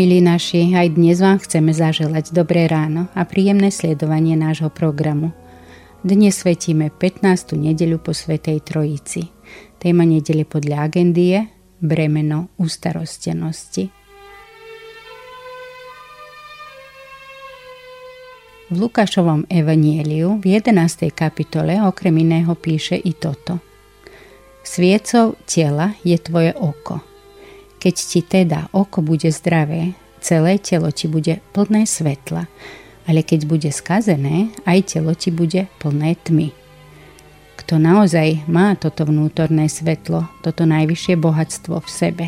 Milí naši, aj dnes vám chceme zaželať dobré ráno a príjemné sledovanie nášho programu. Dnes svetíme 15. nedeľu po Svetej Trojici. Téma nedele podľa agendy je bremeno ustarostenosti. V Lukášovom evanieliu v 11. kapitole okrem iného píše i toto. Sviecov tela je tvoje oko – keď ti teda oko bude zdravé, celé telo ti bude plné svetla, ale keď bude skazené, aj telo ti bude plné tmy. Kto naozaj má toto vnútorné svetlo, toto najvyššie bohatstvo v sebe,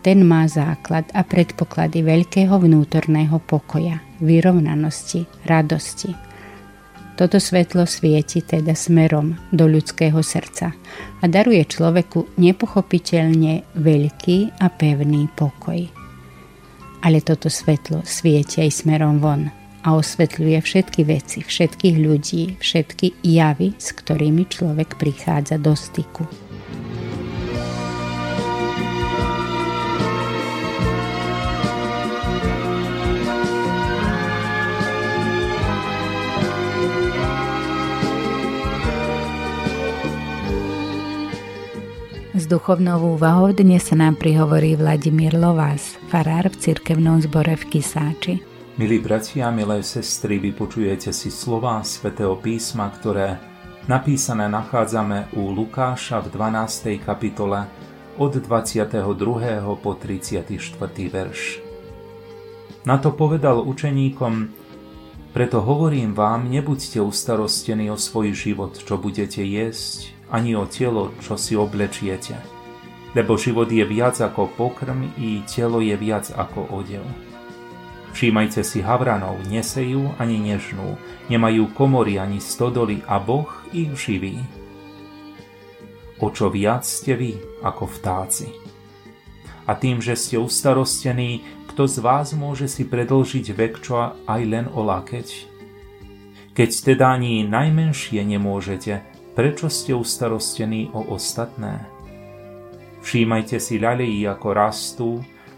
ten má základ a predpoklady veľkého vnútorného pokoja, vyrovnanosti, radosti. Toto svetlo svieti teda smerom do ľudského srdca a daruje človeku nepochopiteľne veľký a pevný pokoj. Ale toto svetlo svieti aj smerom von a osvetľuje všetky veci, všetkých ľudí, všetky javy, s ktorými človek prichádza do styku. Duchovnou úvahou dnes sa nám prihovorí Vladimír Lovás, farár v cirkevnom zbore v Kisáči. Milí bratia milé sestry, vypočujete si slová svätého písma, ktoré napísané nachádzame u Lukáša v 12. kapitole od 22. po 34. verš. Na to povedal učeníkom, preto hovorím vám, nebuďte ustarostení o svoj život, čo budete jesť, ani o telo, čo si oblečiete. Lebo život je viac ako pokrm i telo je viac ako odev. Všímajte si havranov, nesejú ani nežnú, nemajú komory ani stodoly a Boh ich živí. O čo viac ste vy ako vtáci. A tým, že ste ustarostení, kto z vás môže si predlžiť vek čo aj len o lakeť? Keď teda ani najmenšie nemôžete, Prečo ste ustarostení o ostatné? Všímajte si ľalejí, ako rastú,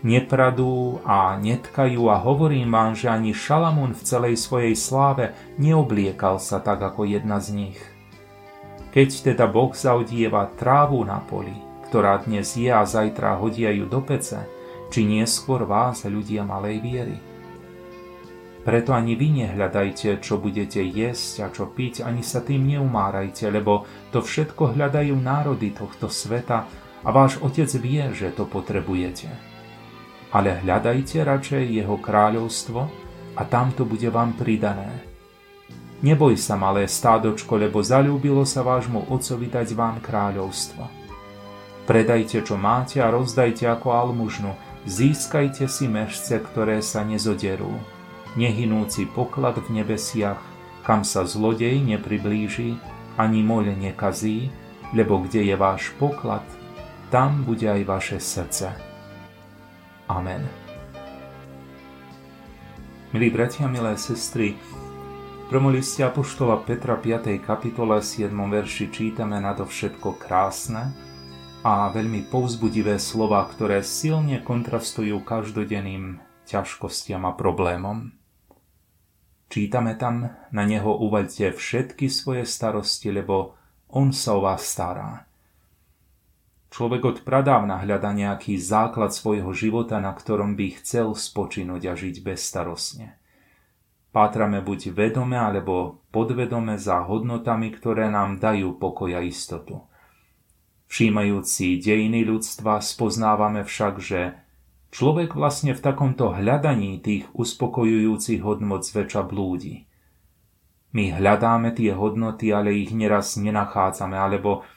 nepradú a netkajú a hovorím vám, že ani Šalamún v celej svojej sláve neobliekal sa tak ako jedna z nich. Keď teda Boh zaudieva trávu na poli, ktorá dnes je a zajtra hodia ju do pece, či nieskôr vás, ľudia malej viery. Preto ani vy nehľadajte, čo budete jesť a čo piť, ani sa tým neumárajte, lebo to všetko hľadajú národy tohto sveta a váš Otec vie, že to potrebujete. Ale hľadajte radšej Jeho kráľovstvo a tam to bude vám pridané. Neboj sa, malé stádočko, lebo zalúbilo sa vášmu Otcovi dať vám kráľovstvo. Predajte, čo máte a rozdajte ako almužnu, získajte si mešce, ktoré sa nezoderú nehynúci poklad v nebesiach, kam sa zlodej nepriblíži, ani moľ nekazí, lebo kde je váš poklad, tam bude aj vaše srdce. Amen. Milí bratia, milé sestry, promoliste Apoštola Petra 5. kapitole 7. verši čítame nadovšetko krásne a veľmi povzbudivé slova, ktoré silne kontrastujú každodenným ťažkostiam a problémom. Čítame tam, na neho uvaľte všetky svoje starosti, lebo on sa o vás stará. Človek od pradávna hľada nejaký základ svojho života, na ktorom by chcel spočinúť a žiť bezstarostne. Pátrame buď vedome alebo podvedome za hodnotami, ktoré nám dajú pokoj a istotu. Všímajúci dejiny ľudstva spoznávame však, že Človek vlastne v takomto hľadaní tých uspokojujúcich hodnot zväčša blúdi. My hľadáme tie hodnoty, ale ich neraz nenachádzame, alebo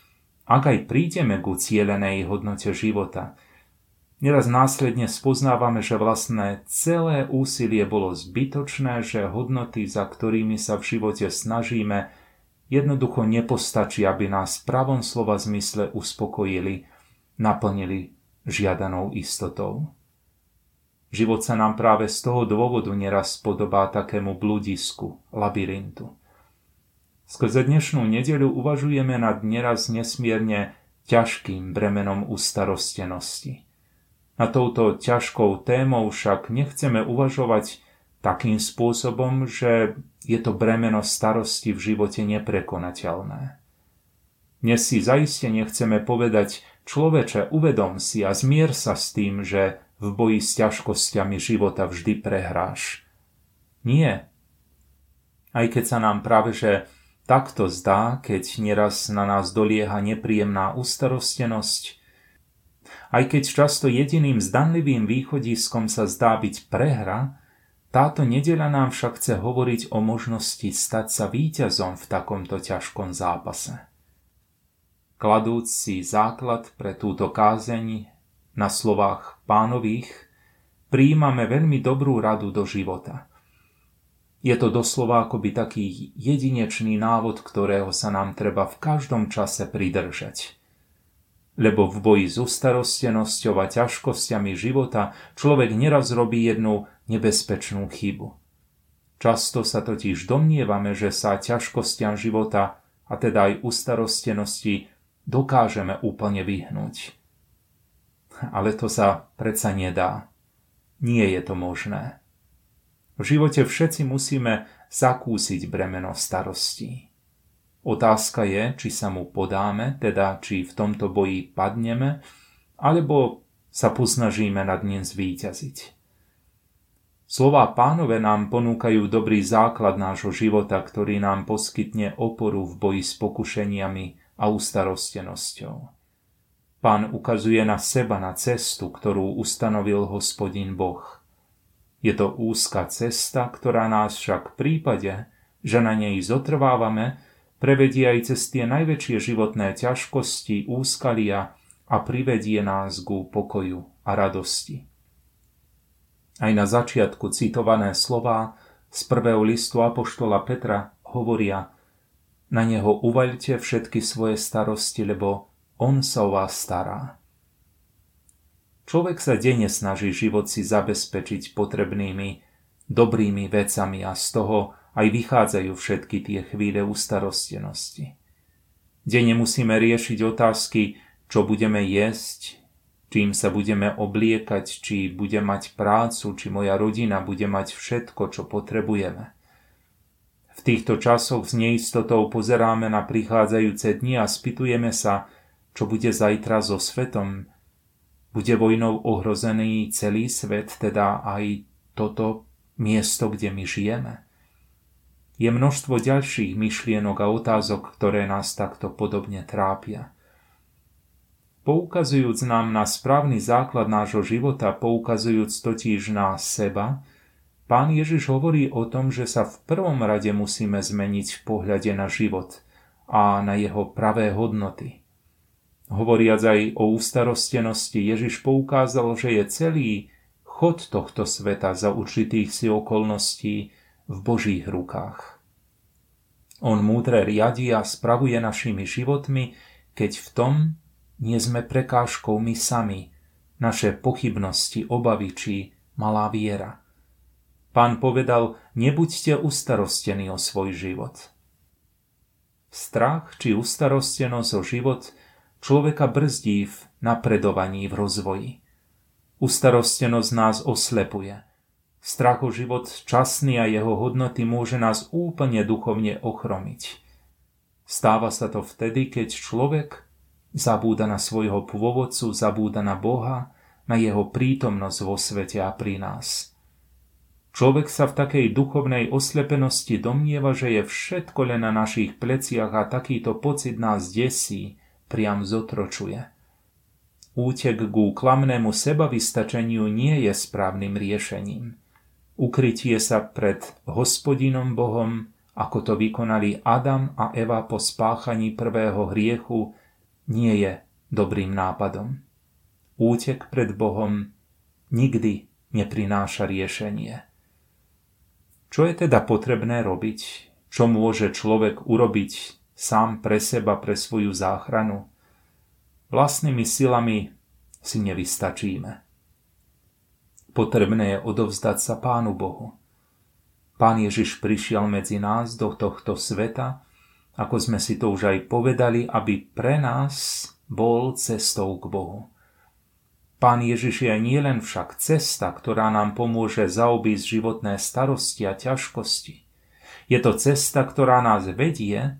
ak aj prídeme ku cielenej hodnote života, Neraz následne spoznávame, že vlastné celé úsilie bolo zbytočné, že hodnoty, za ktorými sa v živote snažíme, jednoducho nepostačí, aby nás v pravom slova zmysle uspokojili, naplnili žiadanou istotou. Život sa nám práve z toho dôvodu neraz podobá takému bludisku, labyrintu. Skrze dnešnú nedeľu uvažujeme nad neraz nesmierne ťažkým bremenom ustarostenosti. Na touto ťažkou témou však nechceme uvažovať takým spôsobom, že je to bremeno starosti v živote neprekonateľné. Dnes si zaiste nechceme povedať, človeče, uvedom si a zmier sa s tým, že v boji s ťažkosťami života vždy prehráš. Nie. Aj keď sa nám práve že takto zdá, keď nieraz na nás dolieha nepríjemná ustarostenosť, aj keď často jediným zdanlivým východiskom sa zdá byť prehra, táto nedeľa nám však chce hovoriť o možnosti stať sa víťazom v takomto ťažkom zápase. Kladúc si základ pre túto kázeň na slovách pánových, príjmame veľmi dobrú radu do života. Je to doslova akoby taký jedinečný návod, ktorého sa nám treba v každom čase pridržať. Lebo v boji s ustarostenosťou a ťažkosťami života človek neraz robí jednu nebezpečnú chybu. Často sa totiž domnievame, že sa ťažkostiam života, a teda aj ustarostenosti, dokážeme úplne vyhnúť. Ale to sa predsa nedá. Nie je to možné. V živote všetci musíme zakúsiť bremeno starostí. Otázka je, či sa mu podáme, teda či v tomto boji padneme, alebo sa posnažíme nad ním zvíťaziť. Slová pánové nám ponúkajú dobrý základ nášho života, ktorý nám poskytne oporu v boji s pokušeniami a ustarostenosťou. Pán ukazuje na seba, na cestu, ktorú ustanovil hospodin Boh. Je to úzka cesta, ktorá nás však v prípade, že na nej zotrvávame, prevedie aj cez tie najväčšie životné ťažkosti, úskalia a privedie nás ku pokoju a radosti. Aj na začiatku citované slova z prvého listu Apoštola Petra hovoria Na neho uvaľte všetky svoje starosti, lebo on sa o vás stará. Človek sa denne snaží život si zabezpečiť potrebnými, dobrými vecami a z toho aj vychádzajú všetky tie chvíle ustarostenosti. Denne musíme riešiť otázky, čo budeme jesť, čím sa budeme obliekať, či bude mať prácu, či moja rodina bude mať všetko, čo potrebujeme. V týchto časoch s neistotou pozeráme na prichádzajúce dni a spýtujeme sa, čo bude zajtra so svetom. Bude vojnou ohrozený celý svet, teda aj toto miesto, kde my žijeme. Je množstvo ďalších myšlienok a otázok, ktoré nás takto podobne trápia. Poukazujúc nám na správny základ nášho života, poukazujúc totiž na seba, pán Ježiš hovorí o tom, že sa v prvom rade musíme zmeniť v pohľade na život a na jeho pravé hodnoty. Hovoriac aj o ústarostenosti, Ježiš poukázal, že je celý chod tohto sveta za určitých si okolností v Božích rukách. On múdre riadi a spravuje našimi životmi, keď v tom nie sme prekážkou my sami, naše pochybnosti, obavy či malá viera. Pán povedal, nebuďte ustarostení o svoj život. Strach či ustarostenosť o život – človeka brzdí v napredovaní, v rozvoji. Ustarostenosť nás oslepuje. Strach o život časný a jeho hodnoty môže nás úplne duchovne ochromiť. Stáva sa to vtedy, keď človek zabúda na svojho pôvodcu, zabúda na Boha, na jeho prítomnosť vo svete a pri nás. Človek sa v takej duchovnej oslepenosti domnieva, že je všetko len na našich pleciach a takýto pocit nás desí, priam zotročuje. Útek ku klamnému sebavystačeniu nie je správnym riešením. Ukrytie sa pred hospodinom Bohom, ako to vykonali Adam a Eva po spáchaní prvého hriechu, nie je dobrým nápadom. útek pred Bohom nikdy neprináša riešenie. Čo je teda potrebné robiť? Čo môže človek urobiť sám pre seba, pre svoju záchranu? Vlastnými silami si nevystačíme. Potrebné je odovzdať sa Pánu Bohu. Pán Ježiš prišiel medzi nás do tohto sveta, ako sme si to už aj povedali, aby pre nás bol cestou k Bohu. Pán Ježiš je nielen však cesta, ktorá nám pomôže zaobísť životné starosti a ťažkosti. Je to cesta, ktorá nás vedie,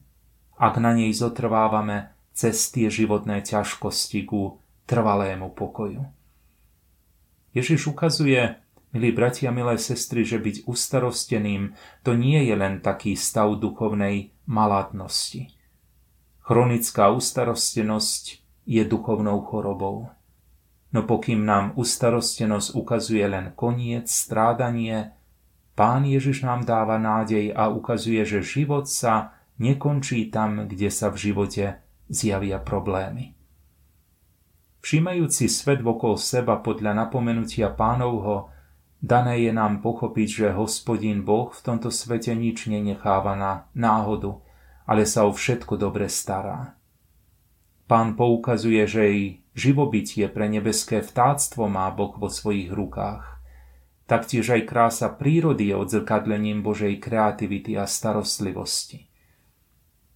ak na nej zotrvávame cez tie životné ťažkosti ku trvalému pokoju. Ježiš ukazuje Milí bratia, milé sestry, že byť ustarosteným to nie je len taký stav duchovnej malátnosti. Chronická ustarostenosť je duchovnou chorobou. No pokým nám ustarostenosť ukazuje len koniec, strádanie, Pán Ježiš nám dáva nádej a ukazuje, že život sa nekončí tam, kde sa v živote zjavia problémy. Všímajúci svet okolo seba podľa napomenutia pánovho Dané je nám pochopiť, že hospodín Boh v tomto svete nič nenecháva na náhodu, ale sa o všetko dobre stará. Pán poukazuje, že jej živobytie pre nebeské vtáctvo má Boh vo svojich rukách. Taktiež aj krása prírody je odzrkadlením Božej kreativity a starostlivosti.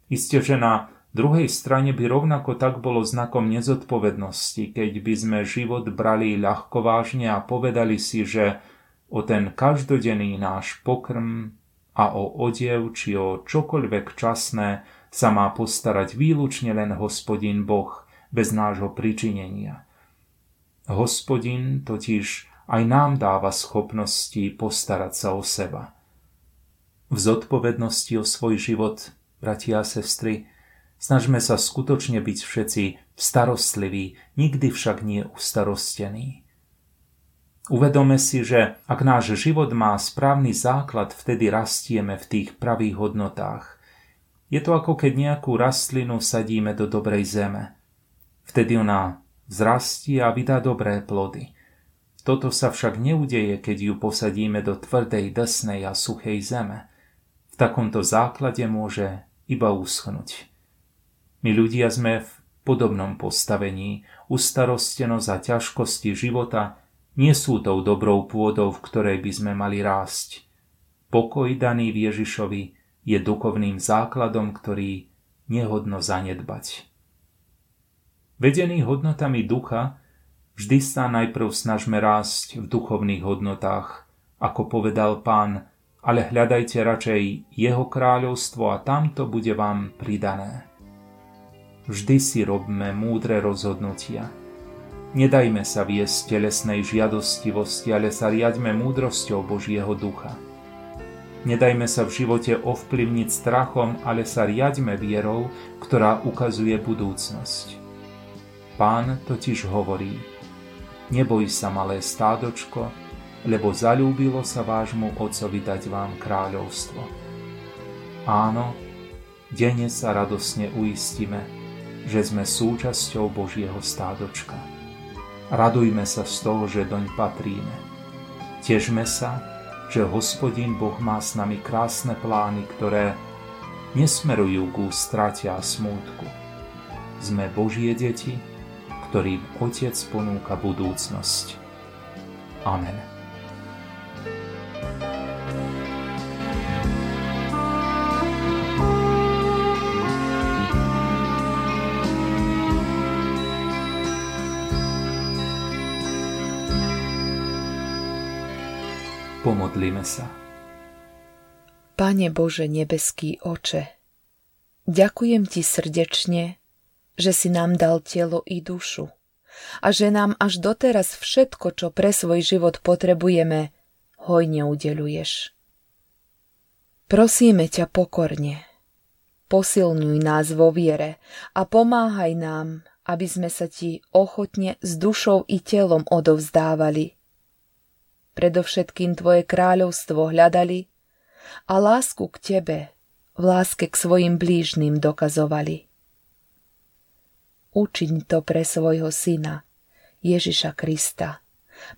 Isté, že na druhej strane by rovnako tak bolo znakom nezodpovednosti, keď by sme život brali ľahko vážne a povedali si, že o ten každodenný náš pokrm a o odev či o čokoľvek časné sa má postarať výlučne len hospodin Boh bez nášho pričinenia. Hospodin totiž aj nám dáva schopnosti postarať sa o seba. V zodpovednosti o svoj život, bratia a sestry, snažme sa skutočne byť všetci starostliví, nikdy však nie ustarostení. Uvedome si, že ak náš život má správny základ, vtedy rastieme v tých pravých hodnotách. Je to ako keď nejakú rastlinu sadíme do dobrej zeme. Vtedy ona vzrastie a vydá dobré plody. Toto sa však neudeje, keď ju posadíme do tvrdej, desnej a suchej zeme. V takomto základe môže iba uschnúť. My ľudia sme v podobnom postavení, ustarostenosť a ťažkosti života nie sú tou dobrou pôdou, v ktorej by sme mali rásť. Pokoj daný v Ježišovi je duchovným základom, ktorý nehodno zanedbať. Vedený hodnotami ducha, vždy sa najprv snažme rásť v duchovných hodnotách, ako povedal pán, ale hľadajte radšej jeho kráľovstvo a tamto bude vám pridané. Vždy si robme múdre rozhodnutia – Nedajme sa viesť telesnej žiadostivosti, ale sa riaďme múdrosťou Božieho ducha. Nedajme sa v živote ovplyvniť strachom, ale sa riaďme vierou, ktorá ukazuje budúcnosť. Pán totiž hovorí, neboj sa malé stádočko, lebo zalúbilo sa vášmu Otcovi dať vám kráľovstvo. Áno, denne sa radosne uistíme, že sme súčasťou Božieho stádočka. Radujme sa z toho, že doň patríme. Težme sa, že hospodin Boh má s nami krásne plány, ktoré nesmerujú ku strate a smútku. Sme Božie deti, ktorým Otec ponúka budúcnosť. Amen. Pomodlíme sa. Pane Bože nebeský oče, ďakujem Ti srdečne, že si nám dal telo i dušu a že nám až doteraz všetko, čo pre svoj život potrebujeme, hojne udeluješ. Prosíme ťa pokorne, posilňuj nás vo viere a pomáhaj nám, aby sme sa Ti ochotne s dušou i telom odovzdávali – predovšetkým Tvoje kráľovstvo hľadali a lásku k Tebe v láske k svojim blížnym dokazovali. Učiň to pre svojho syna, Ježiša Krista,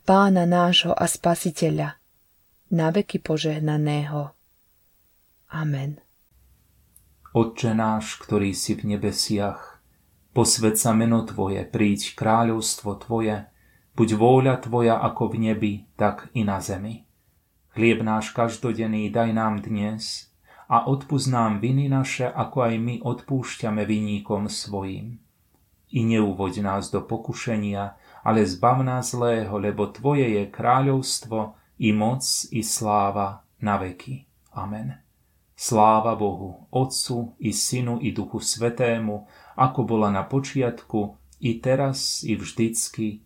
Pána nášho a Spasiteľa, na veky požehnaného. Amen. Otče náš, ktorý si v nebesiach, posved meno Tvoje, príď kráľovstvo Tvoje, buď vôľa Tvoja ako v nebi, tak i na zemi. Chlieb náš každodenný daj nám dnes a odpúsť nám viny naše, ako aj my odpúšťame viníkom svojim. I neuvoď nás do pokušenia, ale zbav nás zlého, lebo Tvoje je kráľovstvo, i moc, i sláva na veky. Amen. Sláva Bohu, Otcu i Synu i Duchu Svetému, ako bola na počiatku, i teraz, i vždycky,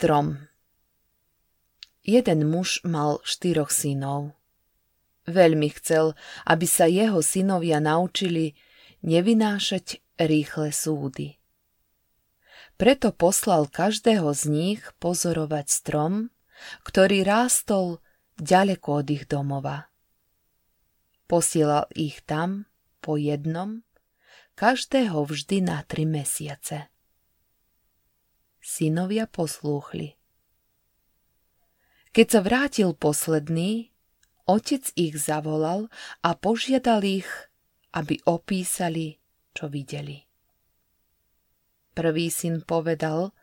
Strom Jeden muž mal štyroch synov. Veľmi chcel, aby sa jeho synovia naučili nevynášať rýchle súdy. Preto poslal každého z nich pozorovať strom, ktorý rástol ďaleko od ich domova. Posielal ich tam po jednom, každého vždy na tri mesiace. Synovia poslúchli. Keď sa vrátil posledný, otec ich zavolal a požiadal ich, aby opísali, čo videli. Prvý syn povedal,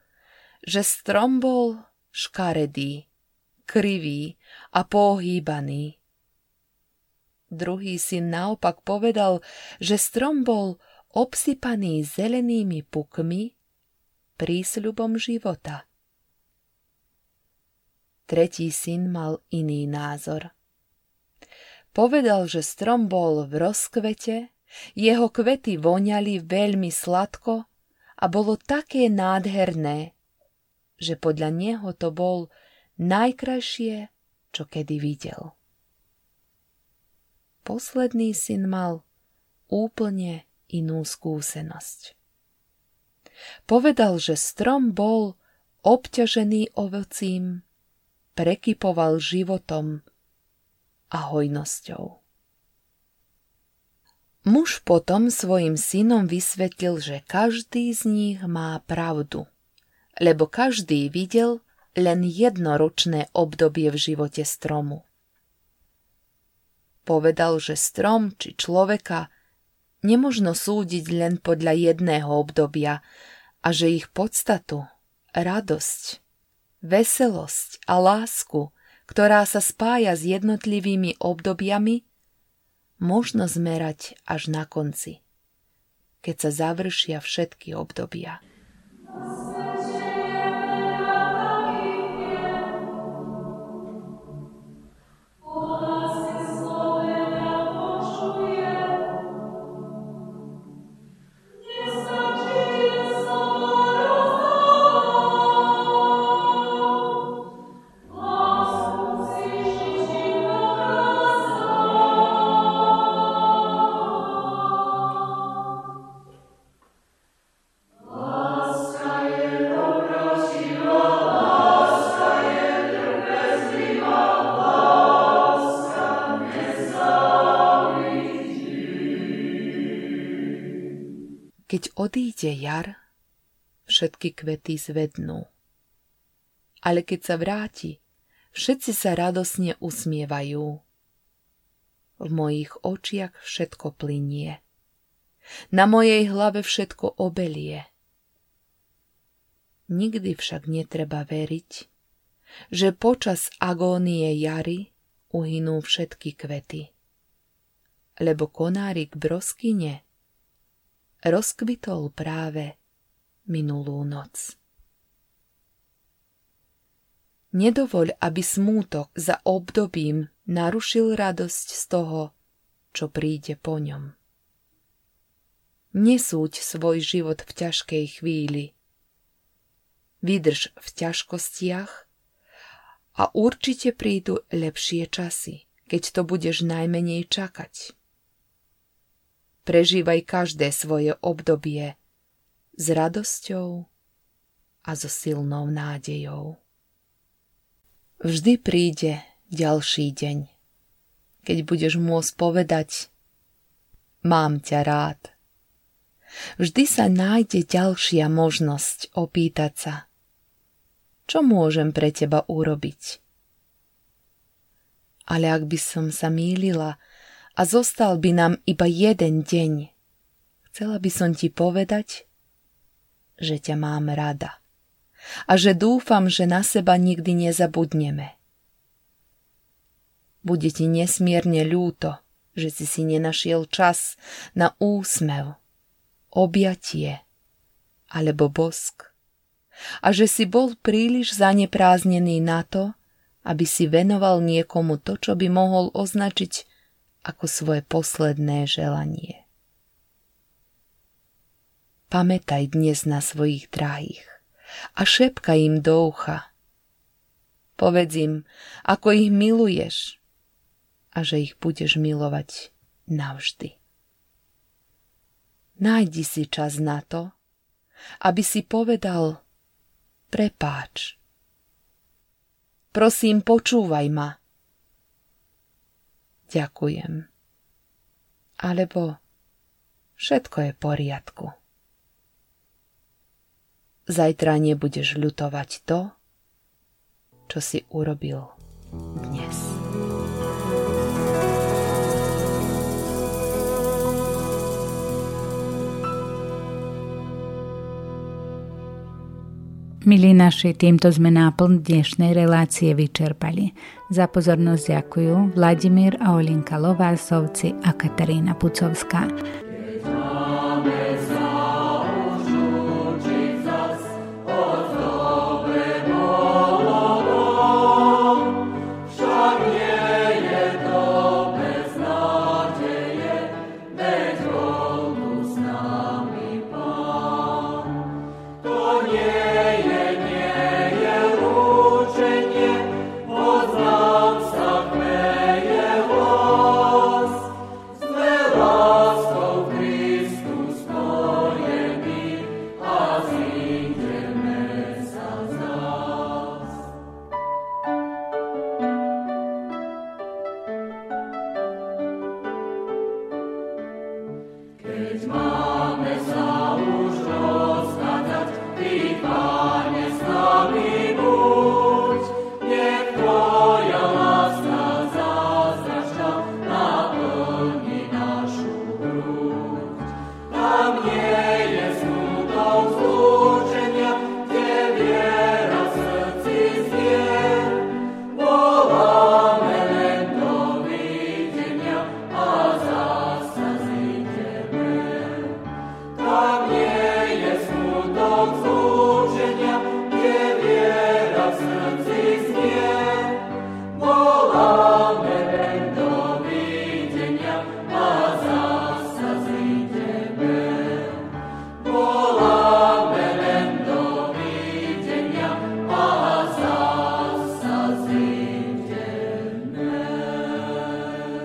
že strom bol škaredý, krivý a pohýbaný. Druhý syn naopak povedal, že strom bol obsypaný zelenými pukmi prísľubom života. Tretí syn mal iný názor. Povedal, že strom bol v rozkvete, jeho kvety voňali veľmi sladko a bolo také nádherné, že podľa neho to bol najkrajšie, čo kedy videl. Posledný syn mal úplne inú skúsenosť. Povedal, že strom bol obťažený ovocím, prekypoval životom a hojnosťou. Muž potom svojim synom vysvetlil, že každý z nich má pravdu, lebo každý videl len jednoročné obdobie v živote stromu. Povedal, že strom či človeka nemožno súdiť len podľa jedného obdobia a že ich podstatu, radosť, veselosť a lásku, ktorá sa spája s jednotlivými obdobiami, možno zmerať až na konci, keď sa završia všetky obdobia. Keď odíde jar, všetky kvety zvednú. Ale keď sa vráti, všetci sa radosne usmievajú. V mojich očiach všetko plinie. Na mojej hlave všetko obelie. Nikdy však netreba veriť, že počas agónie jary uhynú všetky kvety. Lebo konárik broskyne rozkvitol práve minulú noc. Nedovoľ, aby smútok za obdobím narušil radosť z toho, čo príde po ňom. Nesúď svoj život v ťažkej chvíli. Vydrž v ťažkostiach a určite prídu lepšie časy, keď to budeš najmenej čakať. Prežívaj každé svoje obdobie s radosťou a so silnou nádejou. Vždy príde ďalší deň, keď budeš môcť povedať Mám ťa rád. Vždy sa nájde ďalšia možnosť opýtať sa – čo môžem pre teba urobiť? Ale ak by som sa mýlila a zostal by nám iba jeden deň, chcela by som ti povedať, že ťa mám rada a že dúfam, že na seba nikdy nezabudneme. Bude ti nesmierne ľúto, že si si nenašiel čas na úsmev, objatie alebo bosk a že si bol príliš zanepráznený na to, aby si venoval niekomu to, čo by mohol označiť ako svoje posledné želanie. Pamätaj dnes na svojich drahých a šepka im do ucha. Povedz im, ako ich miluješ a že ich budeš milovať navždy. Nájdi si čas na to, aby si povedal prepáč. Prosím, počúvaj ma. Ďakujem. Alebo všetko je v poriadku. Zajtra nebudeš ľutovať to, čo si urobil dnes. Milí naši, týmto sme náplň dnešnej relácie vyčerpali. Za pozornosť ďakujú Vladimír a Olinka Lovásovci a Katarína Pucovská.